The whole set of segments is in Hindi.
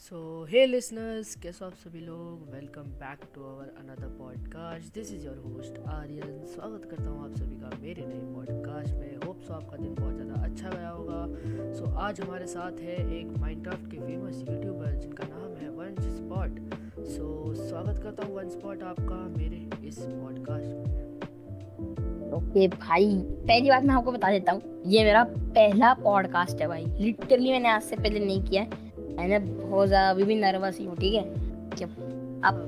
सो हे लिसनर्स कैसे आप सभी लोग? Welcome back to our another podcast this is your host Aryan स्वागत करता हूँ आप सभी का मेरे नए पॉडकास्ट में. होप सो आपका दिन बहुत ज़्यादा अच्छा गया होगा. सो so, आज हमारे साथ है एक माइनक्राफ्ट के फ़ेमस यूट्यूबर जिनका नाम है वंश स्पॉट सो स्वागत करता हूँ वन स्पॉट आपका मेरे इस पॉडकास्ट में. ओके okay, भाई पहली बात मैं आपको बता देता हूँ ये मेरा पहला पॉडकास्ट है भाई. लिटरली मैंने आज से पहले नहीं किया है. मैंने बहुत ज़्यादा अभी भी नर्वस ही हूँ ठीक है? जब आप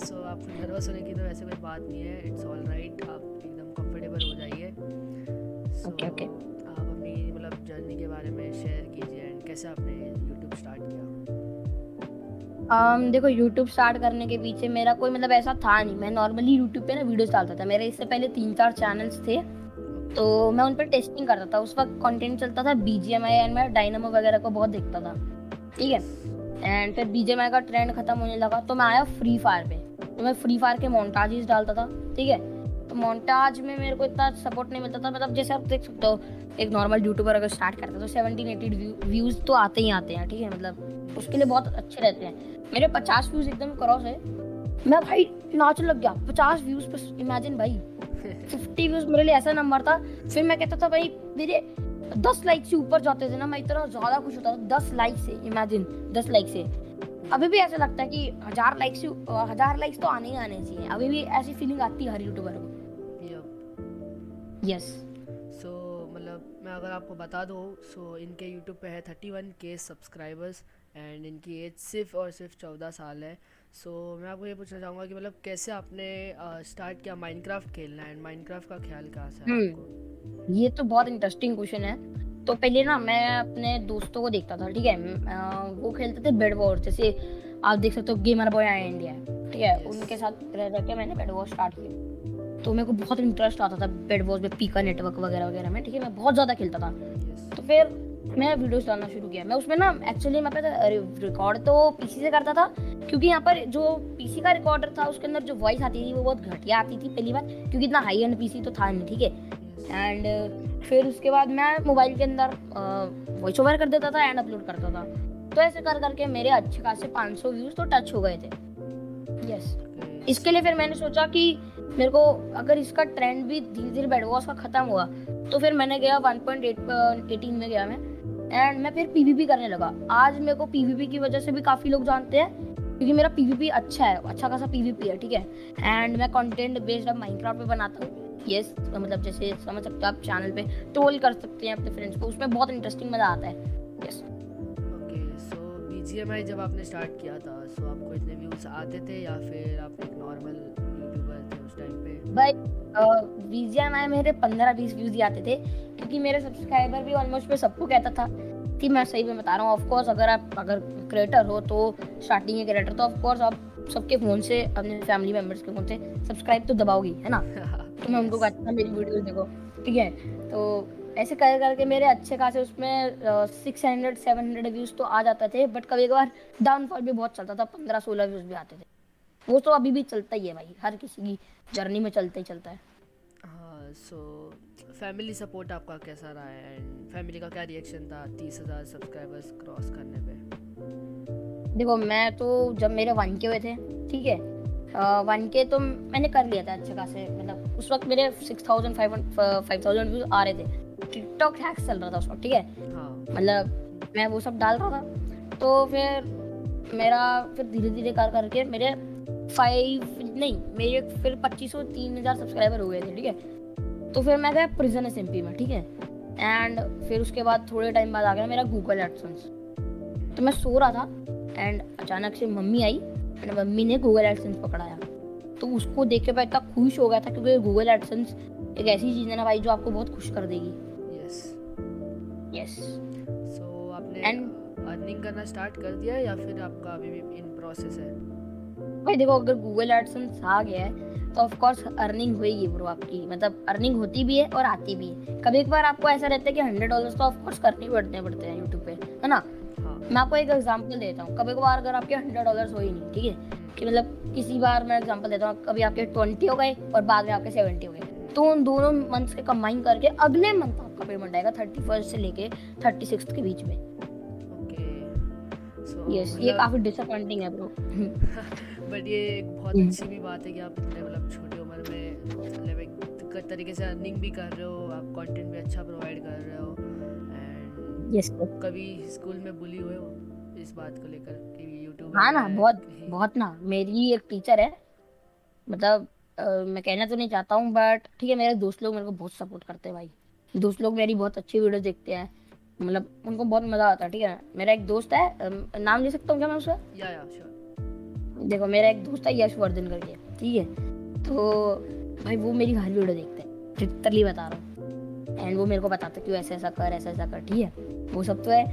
सो आप नर्वस होने की तो वैसे कोई बात नहीं है इट्स ऑल राइट आप एकदम कंफर्टेबल हो जाइए। ओके ओके आप अपनी मतलब जर्नी के बारे में शेयर कीजिए एंड कैसे आपने यूट्यूब स्टार्ट किया? Um, देखो यूट्यूब स्टार्ट करने के पीछे मेरा कोई मतलब ऐसा था नहीं। मैं नॉर्मली यूट्यूब पे ना वीडियोस डालता था। मेरे इससे पहले तीन चार चैनल्स थे। तो मैं उन पर टेस्टिंग करता था। उस वक्त कंटेंट चलता था। बीजीएमआई एंड मैं डायनामो वगैरह को बहुत देखता था। ठीक है? एंड फिर बीजेएमआई का ट्रेंड खत्म होने लगा तो मैं आया फ्री फायर पे। तो मैं फ्री फायर के मोन्टाजेस डालता था ठीक है? तो मोन्टाज में मेरे को इतना सपोर्ट नहीं मिलता था मतलब जैसे आप देख सकते हो एक नॉर्मल यूट्यूबर अगर स्टार्ट करता है तो सेवनटीन एटीन व्यूज़ तो आते ही आते हैं ठीक है? मतलब उसके लिए बहुत अच्छे रहते हैं। मेरे पचास व्यूज़ एकदम क्रॉस है। मैं भाई नाच लग गया पचास व्यूज़ पर इमेजिन भाई। फिफ्टी व्यूज़ मेरे लिए ऐसा नंबर था। फिर मैं कहता था भाई मेरे दस लाइक से ऊपर जाते थे ना मैं इतना ज़्यादा खुश होता था दस लाइक से इमेजिन दस लाइक से। अभी भी ऐसा लगता है कि हज़ार लाइक से हज़ार लाइक्स तो आने ही आने चाहिए। अभी भी ऐसी फीलिंग आती है हर यूट्यूबर को। यस सो मतलब मैं अगर आपको बता दूँ सो इनके यूट्यूब पे है thirty one K subscribers and इनकी एज सिर्फ़ और सिर्फ़ चौदह साल है। सो so, मैं आपको ये पूछना चाहूँगा कि मतलब कैसे आपने स्टार्ट uh, किया माइनक्राफ्ट खेलना एंड माइनक्राफ्ट का ख्याल कहाँ से आपको? ये तो बहुत इंटरेस्टिंग क्वेश्चन है। तो पहले ना मैं अपने दोस्तों को देखता था ठीक है? वो खेलते थे बेड वॉर जैसे आप देख सकते हो गेमर बॉय आया इंडिया ठीक है? उनके साथ रह रह के मैंने बेड वॉर स्टार्ट किया। तो मेरे को बहुत इंटरेस्ट आता था बेड वॉर में पीका नेटवर्क वगैरह वगैरह में ठीक है? मैं बहुत ज़्यादा खेलता था। तो फिर मैं वीडियोस डालना शुरू किया। मैं उसमें ना एक्चुअली मैं पता रिकॉर्ड तो पीसी से करता था क्योंकि यहाँ पर जो पीसी का रिकॉर्डर था उसके अंदर जो वॉइस आती थी वो बहुत घटिया आती थी पहली बार क्योंकि इतना हाई एंड पीसी तो था नहीं ठीक है? एंड फिर उसके बाद मैं मोबाइल के अंदर वॉइस ओवर कर देता था एंड अपलोड करता था। तो ऐसे कर करके मेरे अच्छे खासे 500 व्यूज़ तो टच हो गए थे। यस इसके लिए फिर मैंने सोचा कि मेरे को अगर इसका ट्रेंड भी धीरे धीरे बैठ वॉश उसका खत्म हुआ तो फिर मैंने गया 1.8 एटीन में गया मैं। एंड मैं फिर पीवीपी करने लगा। आज मेरे को पीवीपी की वजह से भी काफ़ी लोग जानते हैं, क्योंकि मेरा पीवीपी अच्छा है अच्छा खासा पीवीपी है, ठीक है? एंड मैं कंटेंट बेस्ड अब माइनक्राफ्ट पे बनाता हूँ। यस मतलब जैसे समझ सकते हो आप चैनल पे ट्रोल कर सकते हैं अपने फ्रेंड्स को, उसमें बहुत इंटरेस्टिंग मज़ा आता है। यस ओके सो बीजीएमआई जब आपने स्टार्ट किया था सो आपको इतने व्यूज़ आते थे या फिर आप एक नॉर्मल टाइम पे भाई मेरे 15 20 व्यूज़ ही आते थे क्योंकि मेरे सब्सक्राइबर भी ऑलमोस्ट मैं सबको कहता था कि मैं सही में बता रहा हूँ ऑफ़ कोर्स अगर आप अगर क्रिएटर हो तो स्टार्टिंग के क्रिएटर तो ऑफ़ कोर्स आप सबके फ़ोन से अपने फैमिली मेंबर्स के फ़ोन से सब्सक्राइब तो दबाओगी है ना? तो मैं उनको कहता था मेरी वीडियो देखो। ठीक है? तो ऐसे कर करके मेरे अच्छे खासे उसमें six hundred seven hundred views तो आ जाते थे बट कभी कभार डाउनफॉल भी बहुत चलता था पंद्रह सोलह व्यूज़ भी आते थे। वो तो अभी भी चलता ही है भाई हर किसी की जर्नी में चलता ही चलता है। हाँ सो फैमिली सपोर्ट आपका कैसा रहा है? एंड फैमिली का क्या रिएक्शन था तीस हज़ार सब्सक्राइबर्स क्रॉस करने पे? देखो मैं तो जब मेरे वन के हुए थे ठीक है वन के तो मैंने कर लिया था अच्छे खासे मतलब उस वक्त मेरे six thousand five five thousand views आ रहे थे। टिकटॉक हैक्स चल रहा था उस वक्त ठीक है? हाँ। मतलब मैं वो सब डाल रहा था तो फिर मेरा फिर धीरे धीरे कर करके मेरे फाइव नहीं मेरे फिर पच्चीस सौ तीन हज़ार सब्सक्राइबर हो गए थे ठीक है? तो फिर मैं गया प्रिजन एस में ठीक है? एंड फिर उसके बाद थोड़े टाइम बाद आ गया मेरा गूगल एडसेंस तो मैं सो रहा था एंड अचानक से मम्मी आई एंड मम्मी ने गूगल एडसेंस पकड़ाया। तो उसको देख के मैं इतना खुश हो गया था क्योंकि गूगल एडसेंस एक ऐसी चीज़ है ना भाई जो आपको बहुत खुश कर देगी। यस यस सो आपने एंड अर्निंग करना स्टार्ट कर दिया या फिर आपका अभी भी इन प्रोसेस है? भाई देखो अगर गूगल एडसेंस आ गया है तो ऑफ़ कोर्स अर्निंग होएगी ब्रो आपकी। मतलब अर्निंग होती भी है और आती भी है। कभी एक बार आपको ऐसा रहता है कि हंड्रेड डॉलर तो ऑफ़ कोर्स करने पड़ते पड़ते हैं यूट्यूब पे है ना? मैं आपको एक एग्जांपल देता हूँ। कभी कभार अगर आपके हंड्रेड डॉलर हो ही नहीं ठीक है? कि मतलब किसी बार मैं एग्जांपल देता हूँ कभी आपके ट्वेंटी हो गए और बाद में आपके सेवेंटी हो गए। तो उन दोनों मंथ्स के कंबाइन करके अगले मंथ आपका पेमेंट आएगा थर्टी फ़र्स्ट से लेके थर्टी सिक्स के बीच में। यस ये काफ़ी डिसअपॉइंटिंग है ब्रो बट ये एक बहुत हम्म। अच्छी भी बात है कि आप इतने मतलब छोटी उम्र में मतलब एक तरीके से अर्निंग भी कर रहे हो आप कंटेंट भी अच्छा प्रोवाइड कर रहे हो एंड यस कभी स्कूल में बुली हुए हो? इस बात को लेकर कि यूट्यूब हाँ ना बहुत बहुत ना। मेरी एक टीचर है मतलब अ, मैं कहना तो नहीं चाहता हूँ बट ठीक है मेरे दोस्त लोग मेरे को बहुत सपोर्ट करते हैं भाई। दोस्त लोग मेरी बहुत अच्छी वीडियो देखते हैं। मतलब उनको बहुत मज़ा आता है ठीक है? मेरा एक दोस्त है नाम ले सकता हूँ क्या मैं उसका? या या श्योर देखो मेरा एक दोस्त है यशवर्धन करके ठीक है? तो भाई वो मेरी हर वीडियो देखते हैं लिटरली बता रहा हूँ। एंड वो मेरे को बताता है कि ऐसा ऐसा कर ऐसा ऐसा कर ठीक है? वो सब तो है।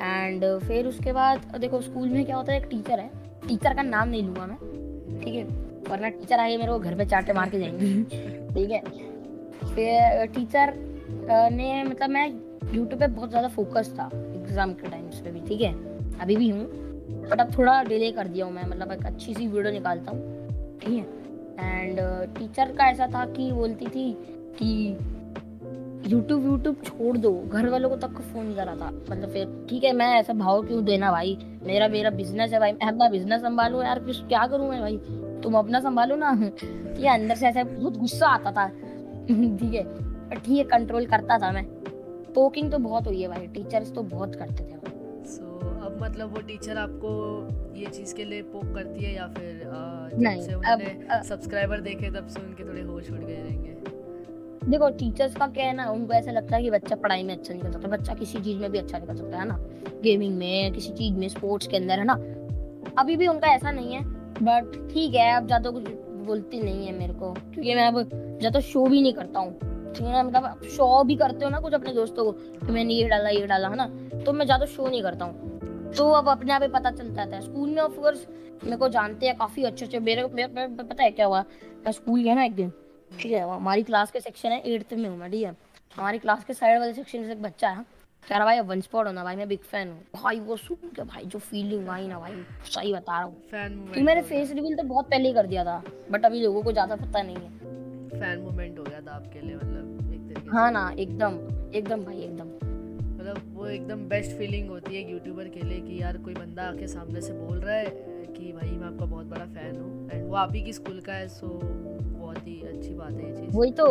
एंड फिर उसके बाद देखो स्कूल में क्या होता है एक टीचर है। टीचर का नाम नहीं लूँगा मैं ठीक है? वरना टीचर आगे मेरे को घर पे चाटे मार के जाएँगे ठीक है? फिर टीचर ने मतलब मैं यूट्यूब पे बहुत ज़्यादा फोकस था एग्ज़ाम के टाइम्स पे भी, ठीक है? अभी भी हूँ बट अब थोड़ा डिले कर दिया हूँ मैं मतलब एक अच्छी सी वीडियो निकालता हूँ, ठीक है? एंड टीचर का ऐसा था कि बोलती थी कि यूट्यूब यूट्यूब छोड़ दो, घर वालों को तक फ़ोन करा था। मतलब फिर, ठीक है, मैं ऐसा भाव क्यों देना भाई? मेरा मेरा बिज़नेस है भाई, मैं अपना बिज़नेस संभालू यार किस क्या करूँ मैं भाई? तुम अपना संभालो ना? ठीक है, अंदर से ऐसा बहुत गुस्सा आता था, ठीक है? ठीक है कंट्रोल करता था मैं। पोकिंग तो बहुत हुई है भाई टीचर्स तो बहुत करते थे। सो अब मतलब वो टीचर आपको ये चीज़ के लिए पोक करती है या फिर जब नहीं, से उन्होंने सब्सक्राइबर देखे तब से उनके थोड़े होश उड़ गए रहेंगे। देखो टीचर्स का क्या है ना उनको ऐसा लगता है कि बच्चा पढ़ाई में अच्छा निकल सकता बच्चा किसी चीज़ में भी अच्छा निकल सकता है ना? गेमिंग में किसी चीज़ में स्पोर्ट्स के अंदर है ना? अभी भी उनका ऐसा नहीं है बट ठीक है अब ज़्यादा कुछ बोलती नहीं है मेरे को क्योंकि मैं अब ज़्यादा शो भी नहीं करता हूँ। ठीक है ना मतलब शो भी करते हो ना कुछ अपने दोस्तों को कि मैंने ये डाला ये डाला है ना? तो मैं ज़्यादा शो नहीं करता हूँ। तो अब अपने आप ही पता चलता है। स्कूल में ऑफकोर्स मेरे को जानते हैं काफ़ी अच्छे अच्छे मेरे मेरे- पता है क्या हुआ? मैं स्कूल गया ना एक दिन ठीक है? हमारी क्लास के सेक्शन है एट्थ में हूँ मैं ठीक है? हमारी क्लास के साइड वाले सेक्शन से एक बच्चा है। कह रहा भाई वन स्पॉट होना भाई मैं बिग फ़ैन हूँ। भाई वो सुन के भाई जो फीलिंग आई ना भाई सही बता रहा हूँ। मैंने फेस रिवील तो बहुत पहले ही कर दिया था बट अभी लोगों को ज़्यादा पता नहीं है। फ़ैन मूवमेंट हो गया था आपके लिए मतलब एक तरीके हाँ ना एकदम एकदम भाई एकदम। मतलब वो एकदम बेस्ट फीलिंग होती है यूट्यूबर के लिए कि यार कोई बंदा आके सामने से बोल रहा है कि भाई मैं आपका बहुत बड़ा फ़ैन हूँ। एंड वो आप ही की स्कूल का है सो बहुत ही अच्छी बात है ये चीज़। वही तो।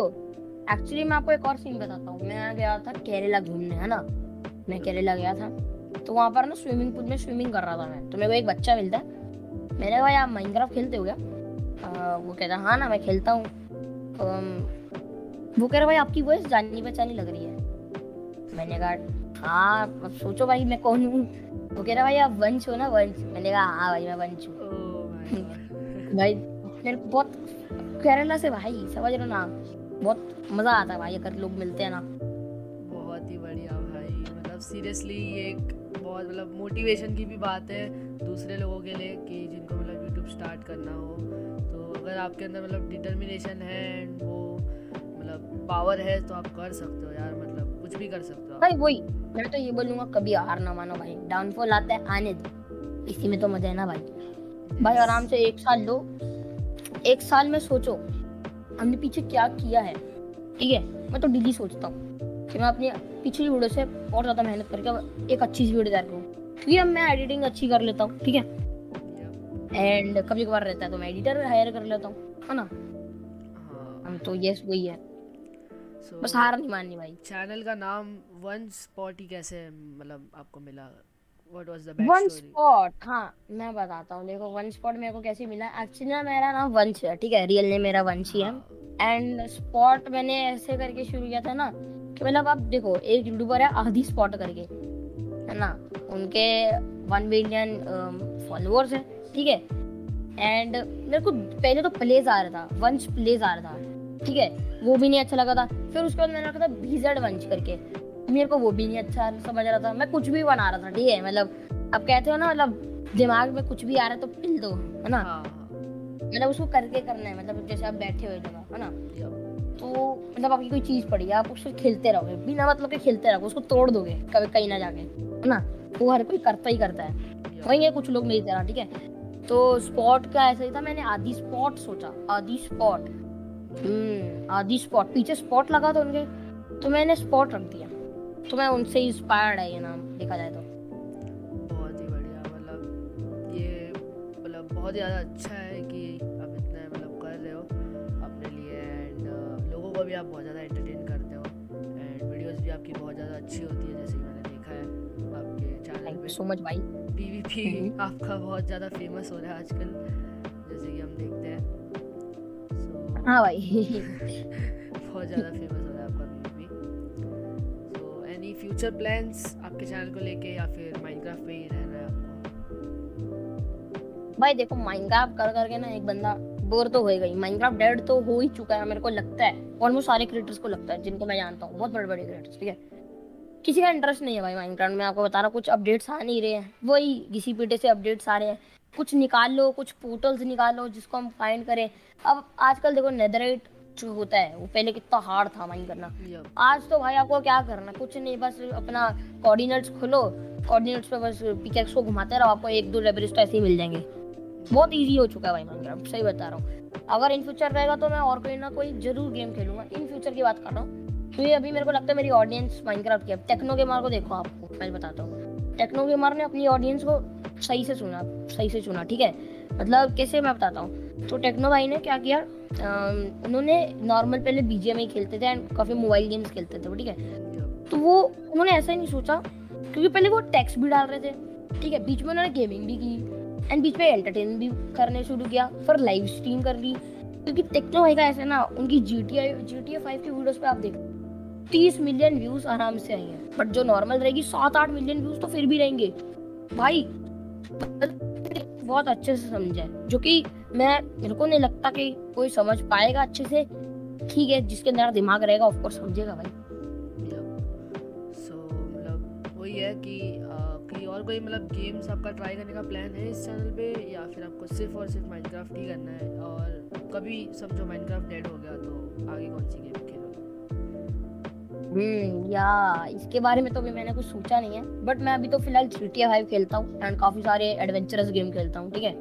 एक्चुअली मैं आपको एक और सीन बताता हूँ। मैं गया था केरला घूमने है ना? मैं केरला गया था। तो वहाँ पर ना स्विमिंग पूल में स्विमिंग कर रहा था मैं। तो मेरे को एक बच्चा मिलता है। मैंने कहा आप माइनक्राफ्ट खेलते हो क्या? वो कहता हाँ ना मैं खेलता हूँ। वो कह रहा भाई आपकी वॉइस जानी पहचानी लग रही है। मैंने कहा हाँ सोचो भाई मैं कौन हूँ? वो कह रहा भाई आप वंश हो ना वंश? मैंने कहा हाँ भाई मैं वंश हूँ। Oh. भाई को बहुत केरला से भाई समझ रहे ना? बहुत मज़ा आता है भाई अगर लोग मिलते हैं ना। बहुत ही बढ़िया भाई मतलब सीरियसली ये एक बहुत मतलब मोटिवेशन की भी बात है दूसरे लोगों के लिए कि जिनको मतलब यूट्यूब स्टार्ट करना हो। तो अगर आपके अंदर मतलब डिटर्मिनेशन है एंड वो मतलब पावर है तो आप कर सकते हो यार मतलब कुछ भी कर सकते हो भाई वही मैं तो ये बोलूँगा कभी हार ना मानो भाई। डाउनफॉल आता है आने दो। इसी में तो मज़ा है ना भाई। भाई आराम से एक साल लो एक साल में सोचो हमने पीछे क्या किया है। ठीक है मैं तो डेली सोचता हूँ कि मैं अपनी पिछली वीडियो से और ज़्यादा मेहनत करके एक अच्छी सी वीडियो तैयार करूँ। क्योंकि अब मैं एडिटिंग अच्छी कर लेता हूँ ठीक है. एंड कभी कभार रहता है तो मैं एडिटर हायर कर लेता हूँ है ना? हाँ। हम तो यस वही है। So, बस हार नहीं माननी भाई। चैनल का नाम वन स्पॉट ही कैसे मतलब आपको मिला? What was the one back story spot हाँ मैं बताता हूँ। देखो वन स्पॉट मेरे को कैसे मिला? एक्चुअली ना मेरा नाम वंश है ठीक है? रियल नेम मेरा वंश ही है। एंड स्पॉट मैंने ऐसे करके शुरू किया था ना कि मतलब आप देखो एक यूट्यूबर है आदि स्पॉट करके है ना? उनके वन बिलियन फॉलोअर्स है। ठीक है? एंड मेरे को पहले तो प्लेज आ रहा था वंश प्लेज आ रहा था। ठीक है? वो भी नहीं अच्छा लगा था। फिर उसके बाद मैंने रखा था बीजेड वंश करके। मेरे को वो भी नहीं अच्छा समझ रहा था। मैं कुछ भी बना रहा था ठीक है? मतलब अब कहते हो ना मतलब दिमाग में कुछ भी आ रहा है तो पिल दो है ना? हाँ मतलब उसको करके करना है मतलब जैसे आप बैठे हुए जगह है ना? तो मतलब आपकी कोई चीज़ पड़ी आप उसको खेलते रहोगे। बिना मतलब के खेलते रहोगे उसको तोड़ दोगे कभी कहीं ना जाके है ना? वो हर कोई करता ही करता है। वही है कुछ लोग मेरी तरह ठीक है? तो स्पॉट का ऐसा ही था? मैंने आदि स्पॉट सोचा। आदि स्पॉट हम्म। आदि स्पॉट पीछे स्पॉट लगा था उनके। तो मैंने स्पॉट रख दिया। तो मैं उनसे इंस्पायर्ड है ये नाम देखा जाए तो। बहुत ही बढ़िया। मतलब ये मतलब बहुत ज़्यादा अच्छा है कि आप इतना मतलब कर रहे हो अपने लिए एंड लोगों को भी आप बहुत ज़्यादा एंटरटेन करते हो। एंड वीडियोस भी आपकी बहुत ज़्यादा अच्छी होती है जैसे कि मैंने देखा है। Channel thank you so much भाई पीवीपी। आपका बहुत ज़्यादा फ़ेमस हो रहा है आजकल जैसे कि हम देखते हैं। हाँ भाई। बहुत ज़्यादा फ़ेमस हो रहा है आपका पीवीपी एनी फ्यूचर प्लान्स आपके चैनल को लेके या फिर माइनक्राफ्ट पे ही रहना है आपको? भाई देखो माइनक्राफ्ट कर करके ना एक बंदा बोर तो होएगा ही। माइनक्राफ्ट डेड तो हो ही चुका है मेरे को लगता है। ऑलमोस्ट सारे क्रिएटर्स को लगता है जिनको मैं जानता हूँ। बहुत बड़े बड़े क्रिएटर्स ठीक है? किसी का इंटरेस्ट नहीं है भाई माइनक्राफ्ट में आपको बता रहा हूँ, कुछ अपडेट्स आ नहीं रहे हैं। वही घिसी पीटे से अपडेट्स आ रहे हैं। कुछ निकाल लो कुछ पोर्टल्स निकाल लो जिसको हम फाइंड करें। अब आजकल देखो नेदराइट जो होता है वो पहले कितना हार्ड था माइन करना। आज तो भाई आपको क्या करना कुछ नहीं बस अपना कोऑर्डिनेट्स खोलो। कोऑर्डिनेट्स पे बस पिकेक्स को घुमाते रहो आपको एक दो लेबरिस्ट ऐसे ही मिल जाएँगे। बहुत इजी हो चुका है भाई माइनक्राफ्ट सही बता रहा हूँ। अगर इन फ्यूचर रहेगा तो मैं और कोई ना कोई ज़रूर गेम खेलूँगा। इन फ्यूचर की बात कर रहा हूँ। क्योंकि अभी मेरे को लगता है मेरी ऑडियंस माइनक्राफ्ट की है। टेक्नो गेमर को देखो आपको मैं बताता हूँ। टेक्नो गेमर ने अपनी ऑडियंस को सही से सुना, सही से चुना ठीक है? मतलब कैसे मैं बताता हूँ। तो टेक्नो भाई ने क्या किया उन्होंने नॉर्मल पहले बीजीएम ही खेलते थे एंड काफ़ी मोबाइल गेम्स खेलते थे ठीक है? तो वो, उन्होंने ऐसा ही नहीं सोचा, क्योंकि पहले वो टैक्स भी डाल रहे थे, ठीक है? बीच में उन्होंने गेमिंग भी की एंड बीच में एंटरटेन भी करने शुरू किया, फिर लाइव स्ट्रीम कर ली। क्योंकि टेक्नो भाई का ऐसा ना, उनकी G T I G T five की वीडियोस पे आप देख तीस मिलियन व्यूज़ आराम से आई हैं। बट जो नॉर्मल रहेगी सात आठ मिलियन व्यूज़ तो फिर भी रहेंगे। भाई, बहुत अच्छे से समझा जो कि मैं, मेरे को नहीं लगता कि कोई समझ पाएगा अच्छे से। ठीक है, जिसके अंदर दिमाग रहेगा ऑफकोर्स समझेगा भाई। सो मतलब वही है कि कहीं और कोई मतलब गेम्स आपका ट्राई करने का प्लान है इस चैनल पे, या फिर आपको सिर्फ़ और सिर्फ़ माइनक्राफ्ट ही करना है? और कभी समझो माइनक्राफ्ट डेड हो गया तो आगे कौन सी गेम हम्म या इसके बारे में तो अभी मैंने कुछ सोचा नहीं है। बट मैं अभी तो फ़िलहाल जी टी फाइव खेलता हूँ एंड काफ़ी सारे एडवेंचरस गेम खेलता हूँ, ठीक है?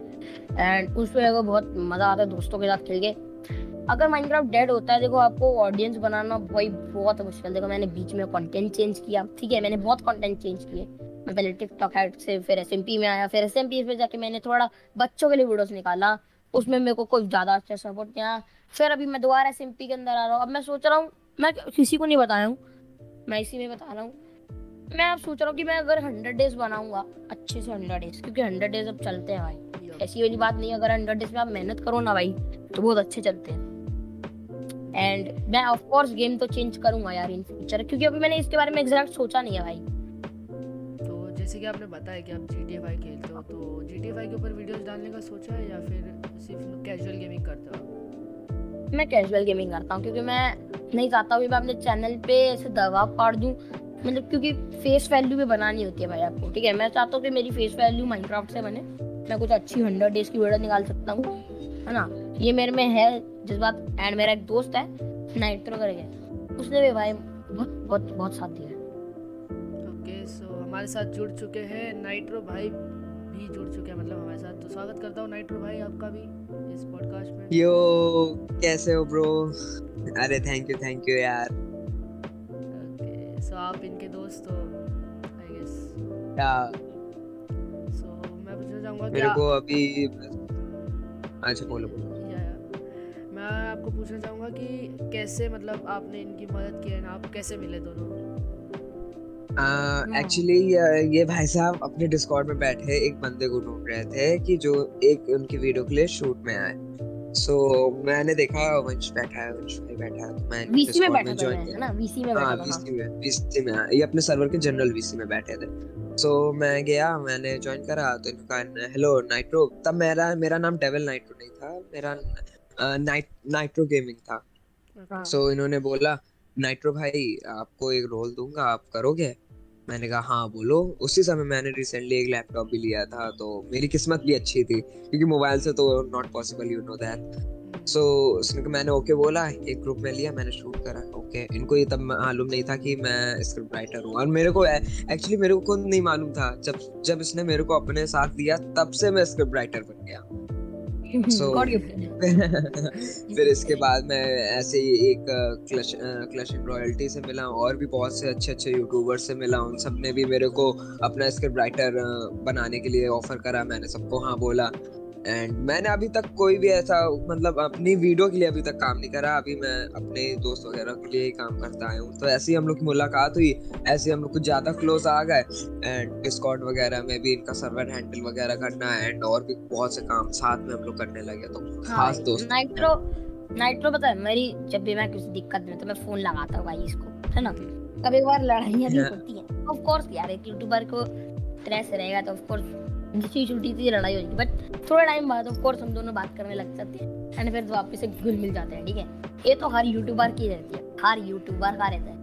एंड उस पर बहुत मज़ा आता है, दोस्तों के साथ खेल के। अगर माइनक्राफ्ट डेड होता है, देखो आपको ऑडियंस बनाना भाई बहुत मुश्किल देखो मैंने बीच में कंटेंट चेंज किया, ठीक है? मैंने बहुत कंटेंट चेंज किए। मैं पहले टिकटॉक हेड से, फिर एसएमपी में आया, फिर एस एम पी पे जाके मैंने थोड़ा बच्चों के लिए वीडियोस निकाला। उसमें मेरे को कोई ज़्यादा अच्छा सपोर्ट नहीं आया। फिर अभी मैं दोबारा एसएमपी के अंदर आ रहा हूँ। अब मैं सोच रहा हूँ मैं किसी को नहीं बताया हूँ। मैं इसी में बता रहा हूँ। मैं अब सोच रहा हूँ कि मैं अगर हंड्रेड डेज़ बनाऊँगा, अच्छे से हंड्रेड डेज़ क्योंकि हंड्रेड डेज़ अब चलते हैं भाई। ऐसी वाली बात नहीं, अगर हंड्रेड डेज़ में आप मेहनत करो ना भाई तो बहुत अच्छे चलते हैं। एंड मैं ऑफ़ कोर्स गेम तो चेंज करूँगा यार इन फ्यूचर क्योंकि अभी मैंने इसके बारे में एग्जैक्ट सोचा नहीं है भाई। तो जैसे कि आपने बताया कि आप जी टी खेलते हो तो जी टी के ऊपर वीडियोस डालने का सोचा है या फिर सिर्फ़ कैजुअल गेमिंग करते हो? मैं कैजुअल गेमिंग करता हूँ, क्योंकि मैं नहीं चाहता हूँ मैं अपने चैनल पे ऐसे दबाव पाड़ दूँ। मतलब क्योंकि फेस वैल्यू भी बनानी होती है भाई आपको, ठीक है? मैं चाहता हूँ कि मेरी फेस वैल्यू माइनक्राफ्ट से बने। मैं कुछ अच्छी हंड्रेड डेज़ की वीडियो निकाल सकता हूँ, है ना? ये मेरे में है जिस बात एंड मेरा एक दोस्त है नाइट्रो करके उसने भी भाई बहुत बहुत बहुत साथ दिया ओके सो हमारे साथ जुड़ चुके हैं नाइट्रो भाई। भी जुड़ चुके हैं मतलब हमारे साथ। तो स्वागत करता हूँ नाइट्रो भाई आपका भी इस पॉडकास्ट में। यो कैसे हो ब्रो अरे थैंक यू थैंक यू यार। ओके सो आप इनके दोस्त हो आई गेस या। सो मैं पूछना चाहूँगा मेरे को अभी अच्छा बोलो बोलो। मैं आपको पूछना चाहूँगा कि कैसे मतलब आपने इनकी मदद की है आप कैसे मिले दोनों? एक्चुअली uh, ये भाई साहब अपने डिस्कॉर्ड में बैठे एक बंदे को ढूंढ रहे थे कि जो एक उनकी वीडियो के लिए शूट में आए। सो so, मैंने देखा वंश बैठा है वंश भाई बैठा है तो मैं वीसी में बैठा किया। ना? वीसी में हाँ बैठा था वीसी में वीसी में हाँ, ये अपने सर्वर के जनरल वीसी में बैठे थे। सो so, मैं गया मैंने ज्वाइन करा तो इन्होंने कहा हेलो नाइट्रो तब मेरा मेरा नाम डेविल नाइट्रो नहीं था मेरा नाइट नाइट्रो गेमिंग था। हाँ। सो इन्होंने बोला नाइट्रो भाई आपको एक रोल दूँगा आप करोगे? मैंने कहा हाँ बोलो। उसी समय मैंने रिसेंटली एक लैपटॉप भी लिया था तो मेरी किस्मत भी अच्छी थी, क्योंकि मोबाइल से तो not possible you know that so उसने मैंने ओके बोला, एक ग्रुप में लिया, मैंने शूट करा ओके इनको ये तब मालूम नहीं था कि मैं स्क्रिप्ट राइटर हूँ, और मेरे को एक्चुअली मेरे को खुद नहीं मालूम था। जब जब इसने मेरे को अपने साथ दिया, तब से मैं स्क्रिप्ट राइटर बन गया। So- फिर इसके बाद मैं ऐसे ही एक क्लश क्लश इन रॉयल्टी से मिला और भी बहुत से अच्छे अच्छे यूट्यूबर से मिला उन सबने भी मेरे को अपना स्क्रिप्ट राइटर बनाने के लिए ऑफ़र करा मैंने सबको हाँ बोला। एंड मैंने अभी तक कोई भी ऐसा मतलब अपनी वीडियो के लिए अभी तक काम नहीं करा। अभी मैं अपने दोस्त वगैरह के लिए ही काम करता आया हूँ। तो ऐसे ही हम लोग की मुलाकात हुई। ऐसे ही हम लोग कुछ ज़्यादा क्लोज आ गए। एंड डिस्कॉर्ड वगैरह में भी इनका सर्वर हैंडल वगैरह करना एंड और भी बहुत से काम साथ में हम लोग करने लगे तो हाँ खास दोस्त। नाइट्रो नाइट्रो पता है मेरी जब भी मैं किसी दिक्कत में तो मैं फ़ोन लगाता हूँ भाई इसको है ना? कभी कभार लड़ाइयाँ भी हाँ। होती हैं। ऑफ़ कोर्स यार एक यूट्यूबर को स्ट्रेस रहेगा तो ऑफ़ कोर्स जिसकी छुट्टी थी लड़ाई होगी बट थोड़ा टाइम बाद ऑफ़ कोर्स हम दोनों बात करने लग जाते हैं। एंड फिर वापस से घुल मिल जाते हैं ठीक है? ये तो हर यूट्यूबर की रहती है। हर यूट्यूबर का रहता है।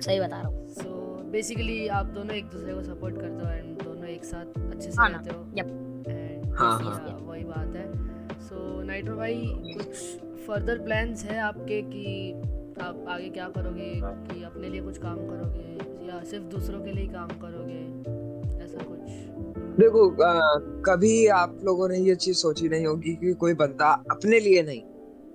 सही बता रहा हूँ। सो बेसिकली आप दोनों एक दूसरे को सपोर्ट करते हो एंड दोनों एक साथ अच्छे से हाँ रहते हो। Yep. एंड हाँ, हाँ, हाँ। वही बात है। सो नाइट्रो भाई कुछ फर्दर प्लान्स है आपके कि आप आगे क्या करोगे? कि अपने लिए कुछ काम करोगे? या सिर्फ़ दूसरों के लिए काम करोगे? देखो आ, कभी आप लोगों ने ये चीज़ सोची नहीं होगी कि कोई बंदा अपने लिए नहीं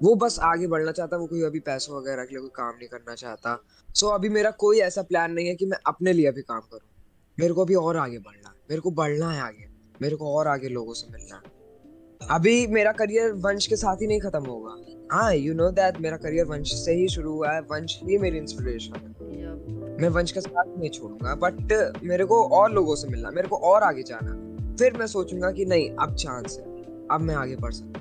वो बस आगे बढ़ना चाहता वो कोई अभी पैसों वगैरह के लिए कोई काम नहीं करना चाहता। सो अभी मेरा कोई ऐसा प्लान नहीं है कि मैं अपने लिए भी काम करूँ। मेरे को अभी और आगे बढ़ना है मेरे को बढ़ना है आगे मेरे को और आगे लोगों से मिलना है। अभी मेरा करियर वंश के साथ ही नहीं खत्म होगा। हाँ यू नो दैट मेरा करियर वंश से ही शुरू हुआ है वंश ही मेरी इंस्पिरेशन है। मैं वंश का साथ नहीं छोड़ूँगा बट मेरे को और लोगों से मिलना मेरे को और आगे जाना। फिर मैं सोचूँगा कि नहीं अब चांस है अब मैं आगे बढ़ सकता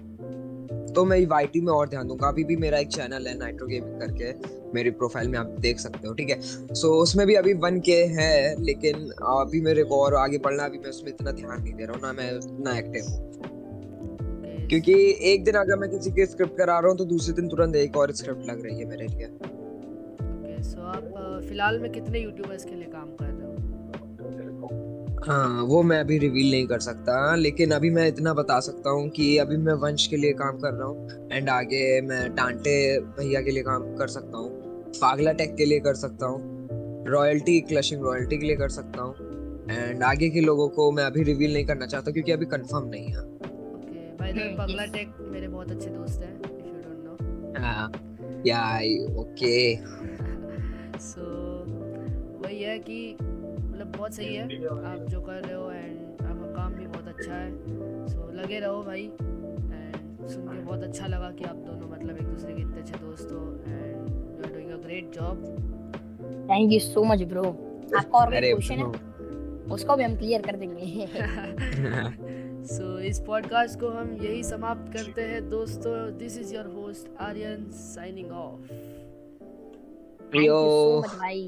तो मैं वाईटी में और ध्यान दूँगा अभी भी मेरा एक चैनल है नाइट्रो गेमिंग करके मेरी प्रोफ़ाइल में आप देख सकते हो ठीक है? सो उसमें भी अभी वन के है लेकिन अभी मेरे को और आगे बढ़ना अभी मैं उसमें इतना ध्यान नहीं दे रहा हूँ ना मैं इतना एक्टिव हूँ। क्योंकि एक दिन अगर मैं किसी की स्क्रिप्ट करा रहा हूँ तो दूसरे दिन तुरंत एक और स्क्रिप्ट लग रही है मेरे लिए। सो आप फ़िलहाल में कितने यूट्यूबर्स के लिए काम कर रहे हो? हाँ वो मैं अभी रिवील नहीं कर सकता लेकिन अभी मैं इतना बता सकता हूँ कि अभी मैं वंश के लिए काम कर रहा हूँ एंड आगे मैं डांटे भैया के लिए काम कर सकता हूँ पागला टेक के लिए कर सकता हूँ रॉयल्टी क्लशिंग रॉयल्टी के लिए कर सकता हूँ एंड आगे के लोगों को मैं अभी रिवील नहीं करना चाहता क्योंकि अभी कंफर्म नहीं है। ओके बाय द वे पगला yes. टेक मेरे बहुत अच्छे दोस्त हैं इफ़ यू डोंट नो हाँ, या ओके सो वही है कि मतलब बहुत सही है। आप जो कर रहे हो एंड आपका काम भी बहुत अच्छा है। सो so, लगे रहो भाई एंड सुन के बहुत अच्छा लगा कि आप दोनों मतलब एक दूसरे के इतने अच्छे दोस्त हो and you are doing a great job thank you so much bro आपका और कोई क्वेश्चन है? उसको भी हम क्लियर कर देंगे। सो so, इस पॉडकास्ट को हम यही समाप्त करते हैं। दोस्तों this is your host Aryan signing off thank you so yo much भाई